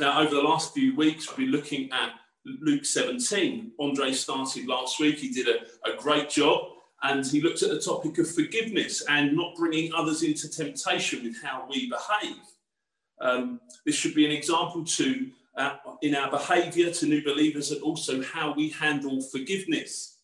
Now, over the last few weeks, we've been looking at Luke 17. Andre started last week. He did a, a great job and he looked at the topic of forgiveness and not bringing others into temptation with how we behave. Um, this should be an example to uh, in our behaviour to new believers and also how we handle forgiveness.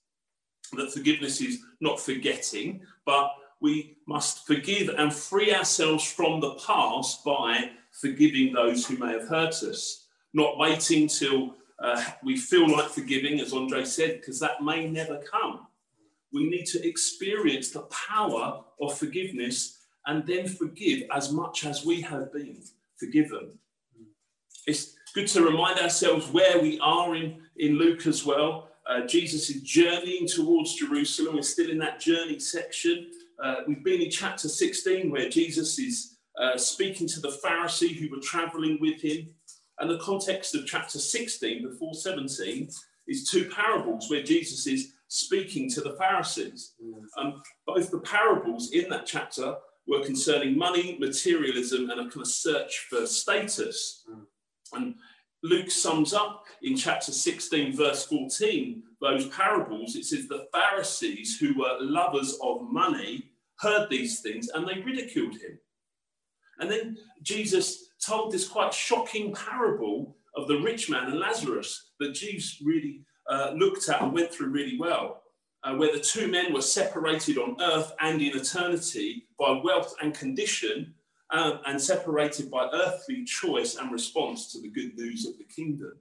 That forgiveness is not forgetting, but we must forgive and free ourselves from the past by forgiving those who may have hurt us, not waiting till uh, we feel like forgiving, as Andre said, because that may never come. We need to experience the power of forgiveness and then forgive as much as we have been forgiven. It's good to remind ourselves where we are in, in Luke as well. Uh, Jesus is journeying towards Jerusalem. We're still in that journey section. Uh, we've been in chapter 16 where Jesus is uh, speaking to the Pharisee who were traveling with him. And the context of chapter 16 before 17 is two parables where Jesus is speaking to the Pharisees. Mm. Um, both the parables in that chapter were concerning money, materialism, and a kind of search for status. Mm. And Luke sums up in chapter 16, verse 14, those parables. It says, The Pharisees, who were lovers of money, heard these things and they ridiculed him. And then Jesus told this quite shocking parable of the rich man and Lazarus that Jesus really uh, looked at and went through really well uh, where the two men were separated on earth and in eternity by wealth and condition, um, and separated by earthly choice and response to the good news of the kingdom.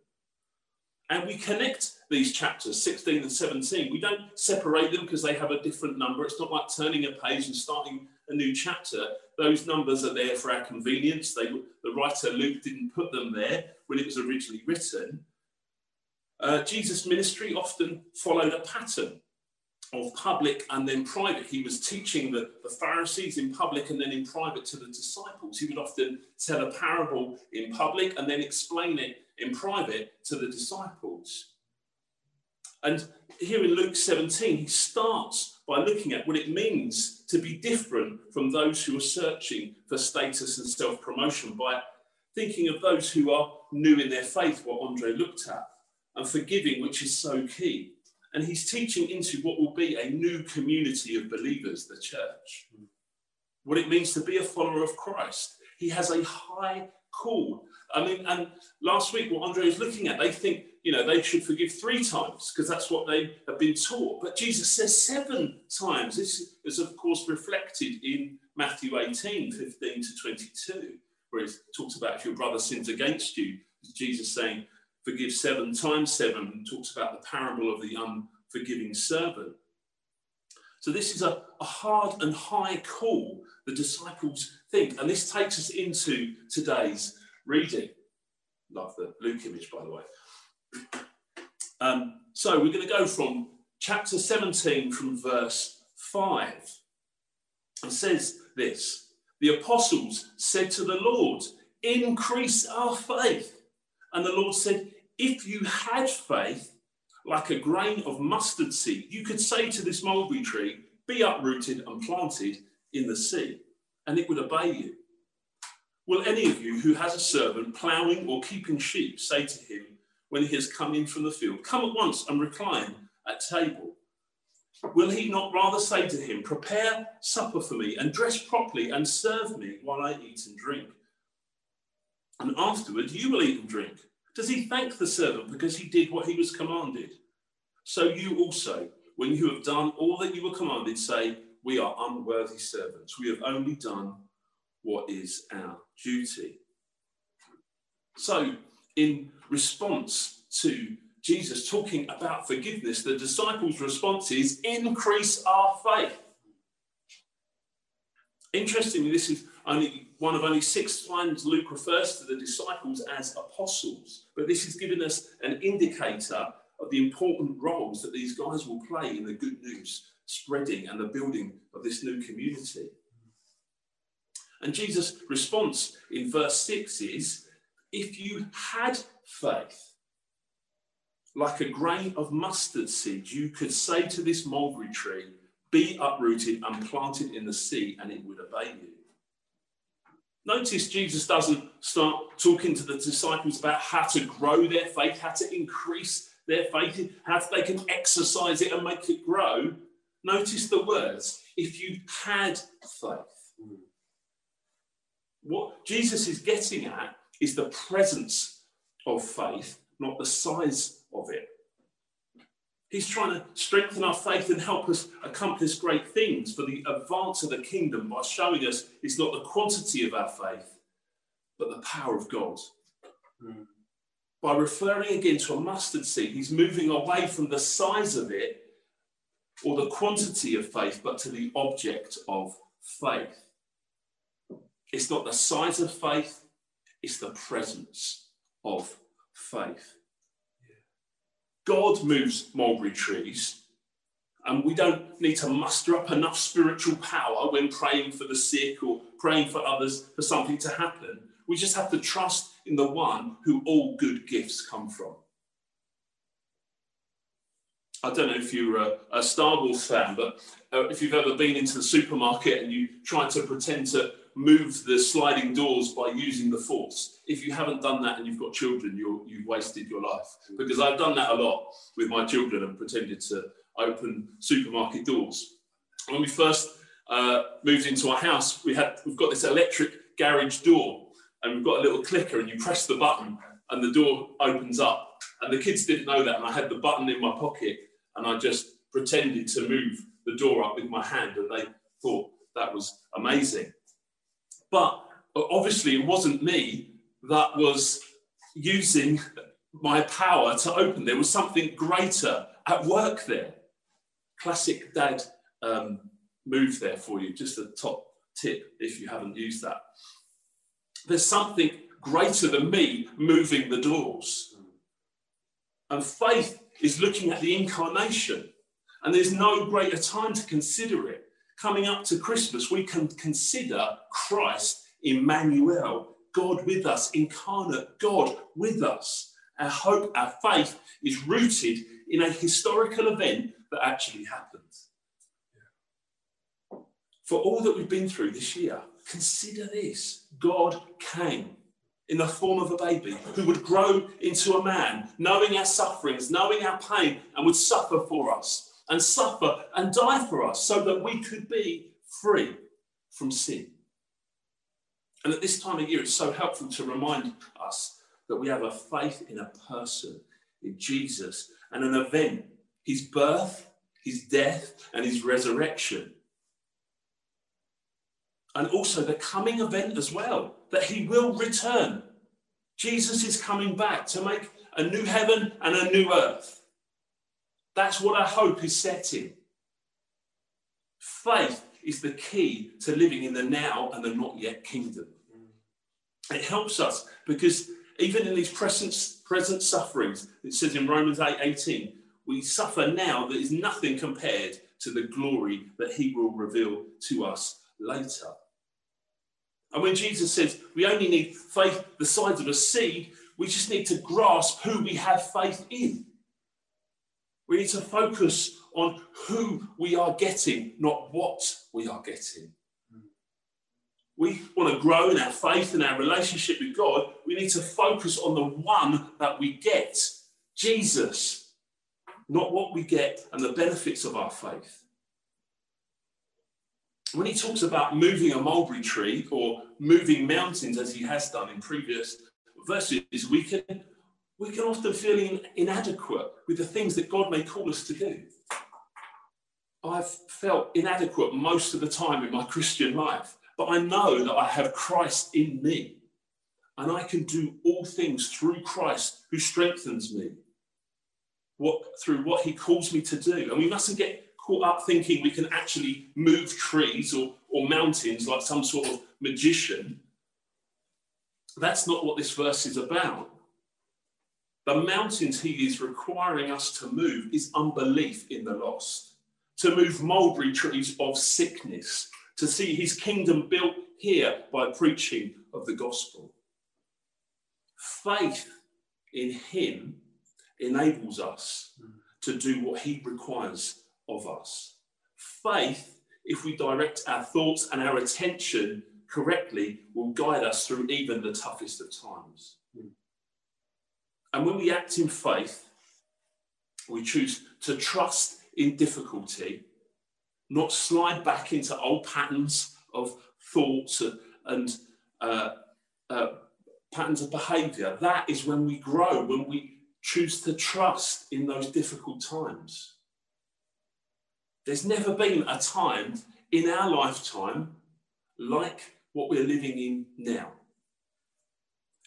And we connect these chapters, 16 and 17. We don't separate them because they have a different number. It's not like turning a page and starting a new chapter. Those numbers are there for our convenience. They, the writer Luke didn't put them there when it was originally written. Uh, Jesus' ministry often followed a pattern of public and then private. He was teaching the, the Pharisees in public and then in private to the disciples. He would often tell a parable in public and then explain it in private to the disciples. And here in Luke 17, he starts by looking at what it means to be different from those who are searching for status and self promotion by thinking of those who are new in their faith, what Andre looked at, and forgiving, which is so key and he's teaching into what will be a new community of believers, the church. Hmm. What it means to be a follower of Christ. He has a high call. I mean, and last week, what Andre is looking at, they think, you know, they should forgive three times because that's what they have been taught. But Jesus says seven times. This is, of course, reflected in Matthew 18 15 to 22, where it talks about if your brother sins against you, Jesus saying, forgive seven times seven and talks about the parable of the unforgiving servant. So this is a, a hard and high call the disciples think. And this takes us into today's reading. Love the Luke image, by the way. Um, so we're going to go from chapter 17 from verse 5. It says this The apostles said to the Lord, Increase our faith. And the Lord said, if you had faith like a grain of mustard seed, you could say to this mulberry tree, Be uprooted and planted in the sea, and it would obey you. Will any of you who has a servant ploughing or keeping sheep say to him when he has come in from the field, Come at once and recline at table? Will he not rather say to him, Prepare supper for me and dress properly and serve me while I eat and drink? And afterward you will eat and drink. Does he thank the servant because he did what he was commanded? So you also, when you have done all that you were commanded, say, We are unworthy servants. We have only done what is our duty. So, in response to Jesus talking about forgiveness, the disciples' response is increase our faith. Interestingly, this is only one of only six times Luke refers to the disciples as apostles, but this has given us an indicator of the important roles that these guys will play in the good news spreading and the building of this new community. And Jesus' response in verse 6 is if you had faith, like a grain of mustard seed, you could say to this mulberry tree, Be uprooted and planted in the sea, and it would obey you. Notice Jesus doesn't start talking to the disciples about how to grow their faith, how to increase their faith, how they can exercise it and make it grow. Notice the words if you had faith. What Jesus is getting at is the presence of faith, not the size of it. He's trying to strengthen our faith and help us accomplish great things for the advance of the kingdom by showing us it's not the quantity of our faith, but the power of God. Mm. By referring again to a mustard seed, he's moving away from the size of it or the quantity of faith, but to the object of faith. It's not the size of faith, it's the presence of faith. God moves mulberry trees, and we don't need to muster up enough spiritual power when praying for the sick or praying for others for something to happen. We just have to trust in the one who all good gifts come from. I don't know if you're a, a Star Wars fan, but uh, if you've ever been into the supermarket and you try to pretend to move the sliding doors by using the force. If you haven't done that and you've got children, you have wasted your life. Because I've done that a lot with my children and pretended to open supermarket doors. When we first uh, moved into our house, we had we've got this electric garage door, and we've got a little clicker, and you press the button, and the door opens up. And the kids didn't know that, and I had the button in my pocket, and I just pretended to move the door up with my hand, and they thought that was amazing. But obviously, it wasn't me that was using my power to open. There was something greater at work there. Classic dad um, move there for you, just a top tip if you haven't used that. There's something greater than me moving the doors. And faith is looking at the incarnation. And there's no greater time to consider it coming up to Christmas, we can consider Christ Emmanuel, God with us, incarnate God with us. Our hope, our faith is rooted in a historical event that actually happened. For all that we've been through this year, consider this God came in the form of a baby who would grow into a man, knowing our sufferings, knowing our pain, and would suffer for us and suffer and die for us so that we could be free from sin. And at this time of year, it's so helpful to remind us that we have a faith in a person, in Jesus, and an event, his birth, his death, and his resurrection. And also the coming event as well, that he will return. Jesus is coming back to make a new heaven and a new earth. That's what our hope is set in. Faith is the key to living in the now and the not yet kingdom. It helps us because even in these present, present sufferings, it says in Romans 8 18, we suffer now that is nothing compared to the glory that he will reveal to us later. And when Jesus says we only need faith the size of a seed, we just need to grasp who we have faith in. We need to focus on who we are getting, not what we are getting. We want to grow in our faith and our relationship with God. We need to focus on the one that we get, Jesus, not what we get and the benefits of our faith. When he talks about moving a mulberry tree or moving mountains, as he has done in previous verses, we can we can often feel inadequate with the things that God may call us to do. I've felt inadequate most of the time in my Christian life, but I know that I have Christ in me and I can do all things through Christ who strengthens me. What through what he calls me to do. And we mustn't get caught up thinking we can actually move trees or, or mountains like some sort of magician. That's not what this verse is about. The mountains he is requiring us to move is unbelief in the lost, to move mulberry trees of sickness, to see his kingdom built here by preaching of the gospel. Faith in him enables us to do what he requires of us. Faith, if we direct our thoughts and our attention correctly will guide us through even the toughest of times. And when we act in faith, we choose to trust in difficulty, not slide back into old patterns of thoughts and, uh, uh, patterns of behavior. That is when we grow, when we choose to trust in those difficult times. There's never been a time in our lifetime like what we're living in now.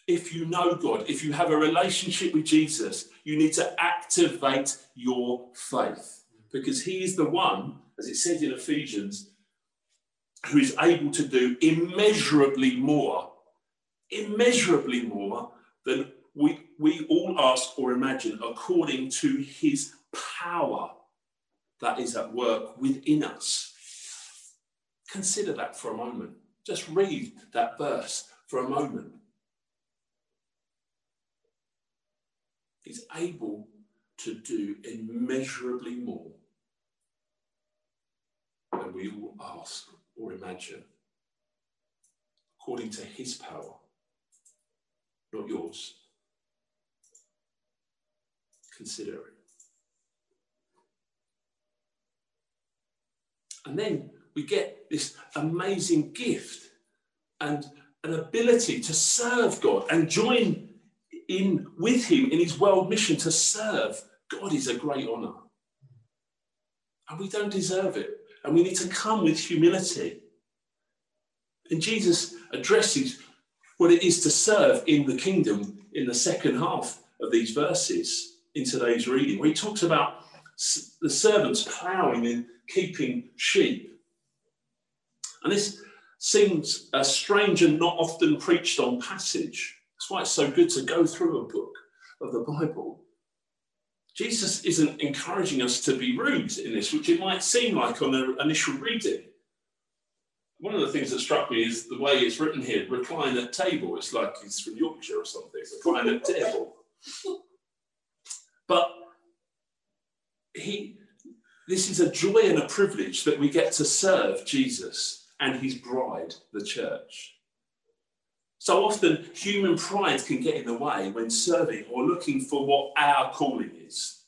If you know God, if you have a relationship with Jesus, you need to activate your faith because He is the one, as it says in Ephesians, who is able to do immeasurably more, immeasurably more than we, we all ask or imagine according to His power that is at work within us. Consider that for a moment. Just read that verse for a moment. He's able to do immeasurably more than we all ask or imagine, according to his power, not yours. Consider it. And then we get this amazing gift and an ability to serve God and join in with Him in His world mission to serve. God is a great honour. And we don't deserve it. And we need to come with humility. And Jesus addresses what it is to serve in the kingdom in the second half of these verses in today's reading, where he talks about the servants ploughing and keeping sheep. And this seems a strange and not often preached on passage. That's why it's so good to go through a book of the Bible. Jesus isn't encouraging us to be rude in this, which it might seem like on the initial reading. One of the things that struck me is the way it's written here recline at table. It's like he's from Yorkshire or something, recline at table. But he, this is a joy and a privilege that we get to serve Jesus and his bride, the church. So often, human pride can get in the way when serving or looking for what our calling is,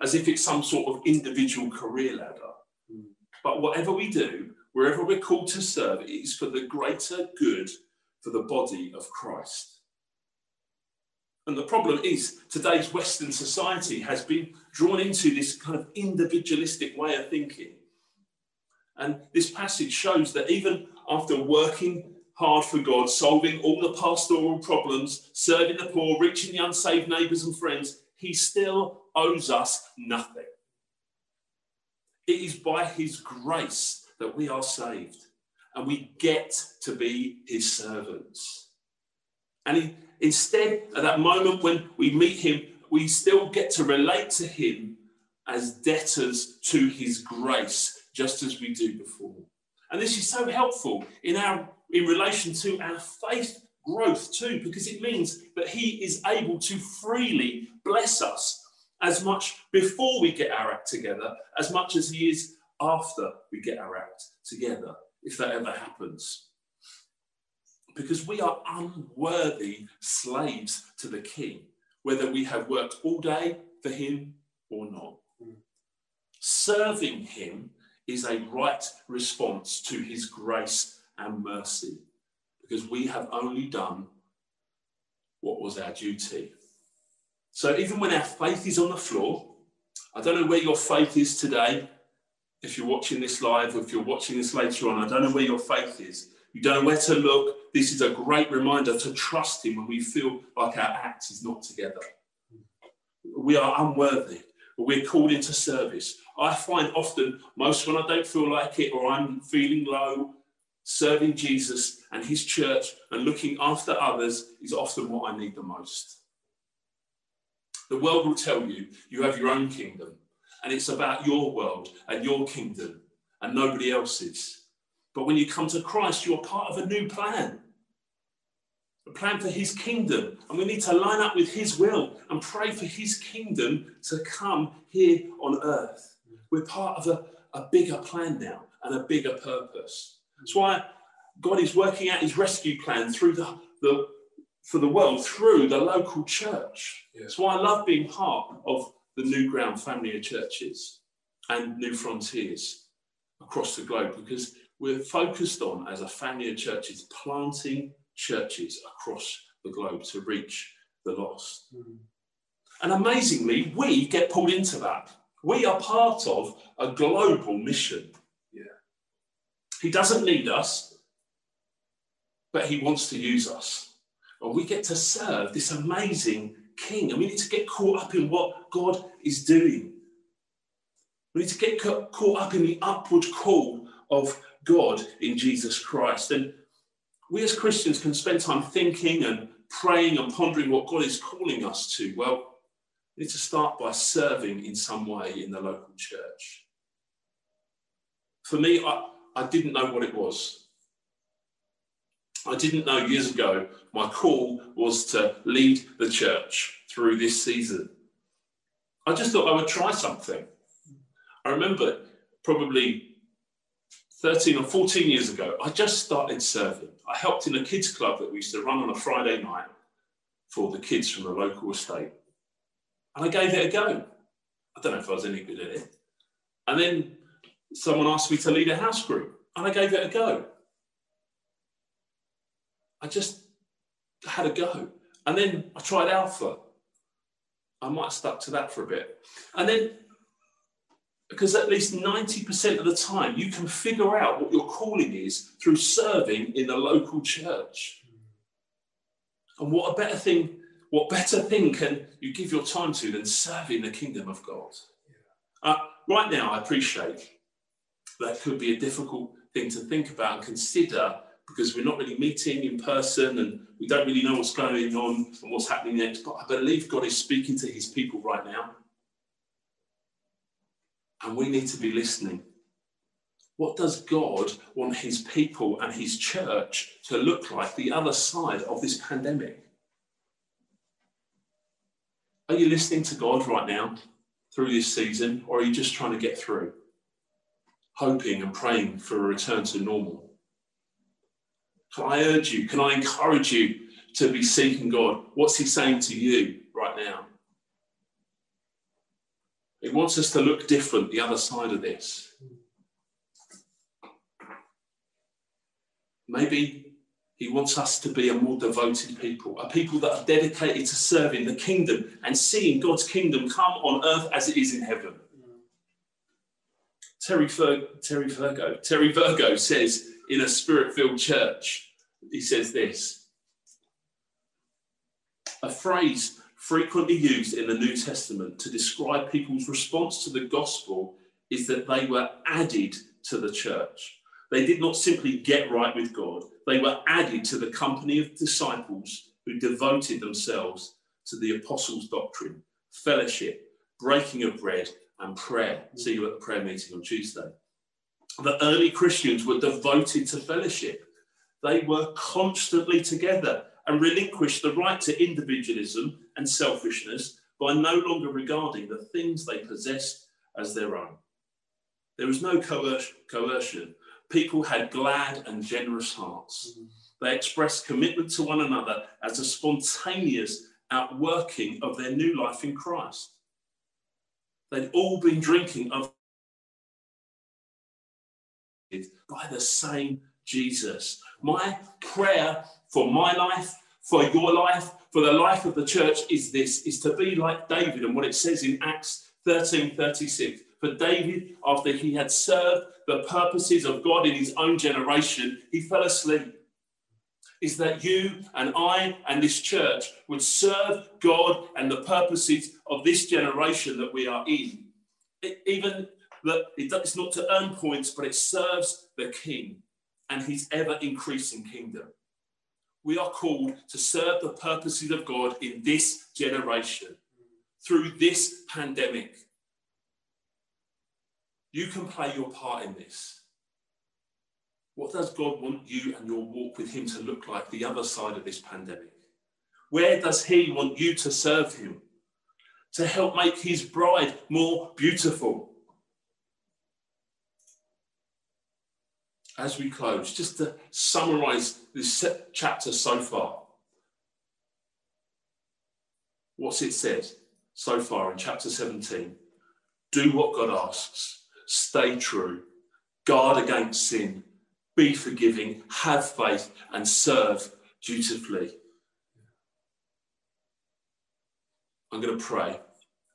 as if it's some sort of individual career ladder. Mm. But whatever we do, wherever we're called to serve, it is for the greater good for the body of Christ. And the problem is, today's Western society has been drawn into this kind of individualistic way of thinking. And this passage shows that even after working hard for God, solving all the pastoral problems, serving the poor, reaching the unsaved neighbours and friends, he still owes us nothing. It is by his grace that we are saved and we get to be his servants. And he, instead, at that moment when we meet him, we still get to relate to him as debtors to his grace, just as we do before. And this is so helpful in our in relation to our faith growth too, because it means that He is able to freely bless us as much before we get our act together, as much as He is after we get our act together, if that ever happens. Because we are unworthy slaves to the King, whether we have worked all day for Him or not. Hmm. Serving Him is a right response to His grace and mercy because we have only done what was our duty. So even when our faith is on the floor, I don't know where your faith is today. If you're watching this live, if you're watching this later on, I don't know where your faith is. You don't know where to look. This is a great reminder to trust Him when we feel like our act is not together. We are unworthy, but we're called into service. I find often, most when I don't feel like it or I'm feeling low serving Jesus and his church and looking after others is often what I need the most. The world will tell you you have your own kingdom and it's about your world and your kingdom and nobody else's. But when you come to Christ, you're part of a new plan. A plan for his kingdom. And we need to line up with his will and pray for his kingdom to come here on earth. We're part of a, a bigger plan now and a bigger purpose. That's why God is working out his rescue plan through the, the for the world through the local church. Yeah. That's why I love being part of the New Ground family of churches and Newfrontiers across the globe because we're focused on, as a family of churches, planting churches across the globe to reach the lost. Mm. And amazingly, we get pulled into that. We are part of a global mission. He doesn't need us, but he wants to use us. And we get to serve this amazing king. And we need to get caught up in what God is doing. We need to get caught up in the upward call of God in Jesus Christ. And we as Christians can spend time thinking and praying and pondering what God is calling us to. Well, we need to start by serving in some way in the local church. For me, I, I didn't know what it was. I didn't know years ago my call was to lead the church through this season. I just thought I would try something. I remember probably 13 or 14 years ago, I just started serving. I helped in a kids' club that we used to run on a Friday night for the kids from the local estate. And I gave it a go. I don't know if I was any good at it. And then someone asked me to lead a house group, and I gave it a go. I just had a go. And then I tried Alpha. I might have stuck to that for a bit. And then, because at least 90% of the time, you can figure out what your calling is through serving in the local church. And what a better thing, what better thing can you give your time to than serving the kingdom of God? Uh, right now, I appreciate that could be a difficult thing to think about and consider because we're not really meeting in person and we don't really know what's going on and what's happening next. But I believe God is speaking to his people right now. And we need to be listening. What does God want his people and his church to look like the other side of this pandemic? Are you listening to God right now through this season, or are you just trying to get through, hoping and praying for a return to normal? Can I urge you? Can I encourage you to be seeking God? What's He saying to you right now? He wants us to look different the other side of this. Maybe He wants us to be a more devoted people, a people that are dedicated to serving the kingdom and seeing God's kingdom come on earth as it is in heaven. Terry, Fer- Terry Virgo. Terry Virgo says in a spirit filled church. He says this a phrase frequently used in the New Testament to describe people's response to the gospel is that they were added to the church. They did not simply get right with God, they were added to the company of disciples who devoted themselves to the apostles' doctrine, fellowship, breaking of bread, and prayer. See you at the prayer meeting on Tuesday the early Christians were devoted to fellowship. They were constantly together and relinquished the right to individualism and selfishness by no longer regarding the things they possessed as their own. There was no coercion. People had glad and generous hearts. They expressed commitment to one another as a spontaneous outworking of their new life in Christ. They'd all been drinking of by the same Jesus. My prayer for my life, for your life, for the life of the church is this is to be like David and what it says in Acts 13 36. For David, after he had served the purposes of God in his own generation, he fell asleep. Is that you and I and this church would serve God and the purposes of this generation that we are in? It, even that it's not to earn points, but it serves the king and his ever increasing kingdom. We are called to serve the purposes of God in this generation through this pandemic. You can play your part in this. What does God want you and your walk with Him to look like the other side of this pandemic? Where does He want you to serve Him? To help make His bride more beautiful, as we close, just to summarize this chapter so far. What's it said so far in chapter 17? Do what God asks, stay true, guard against sin, be forgiving, have faith, and serve dutifully. I'm going to pray,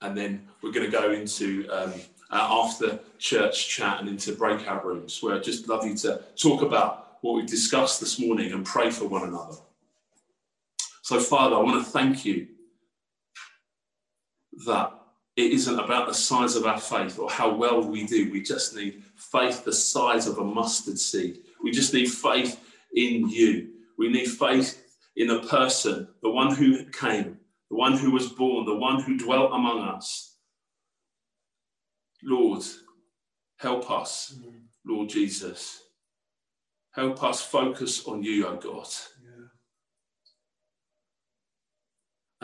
and then we're going to go into um, after church chat and into breakout rooms where I'd just love you to talk about what we've discussed this morning and pray for one another. So, Father, I want to thank you that it isn't about the size of our faith or how well we do. We just need faith the size of a mustard seed. We just need faith in you. We need faith in a person, the one who came, the one who was born, the one who dwelt among us. Lord, help us, Lord Jesus. Help us focus on you, O oh God. Yeah.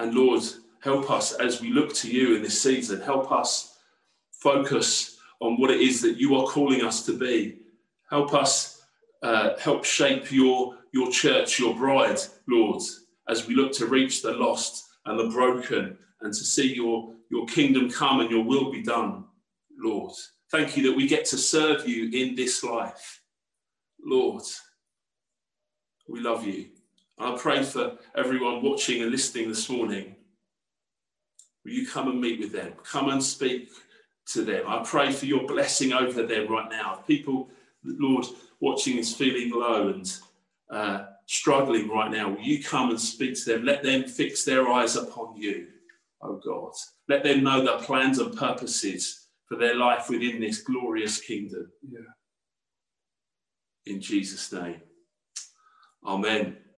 And Lord, help us as we look to you in this season. Help us focus on what it is that you are calling us to be. Help us uh, help shape your, your church, your bride, Lord, as we look to reach the lost and the broken and to see your, your kingdom come and your will be done, Lord. Thank you that we get to serve you in this life. Lord, we love you. I pray for everyone watching and listening this morning. Will you come and meet with them? Come and speak to them. I pray for your blessing over them right now. People, Lord, watching is feeling low and uh, struggling right now, will you come and speak to them? Let them fix their eyes upon you, oh God. Let them know the plans and purposes for their life within this glorious kingdom. Yeah. In Jesus' name. Amen.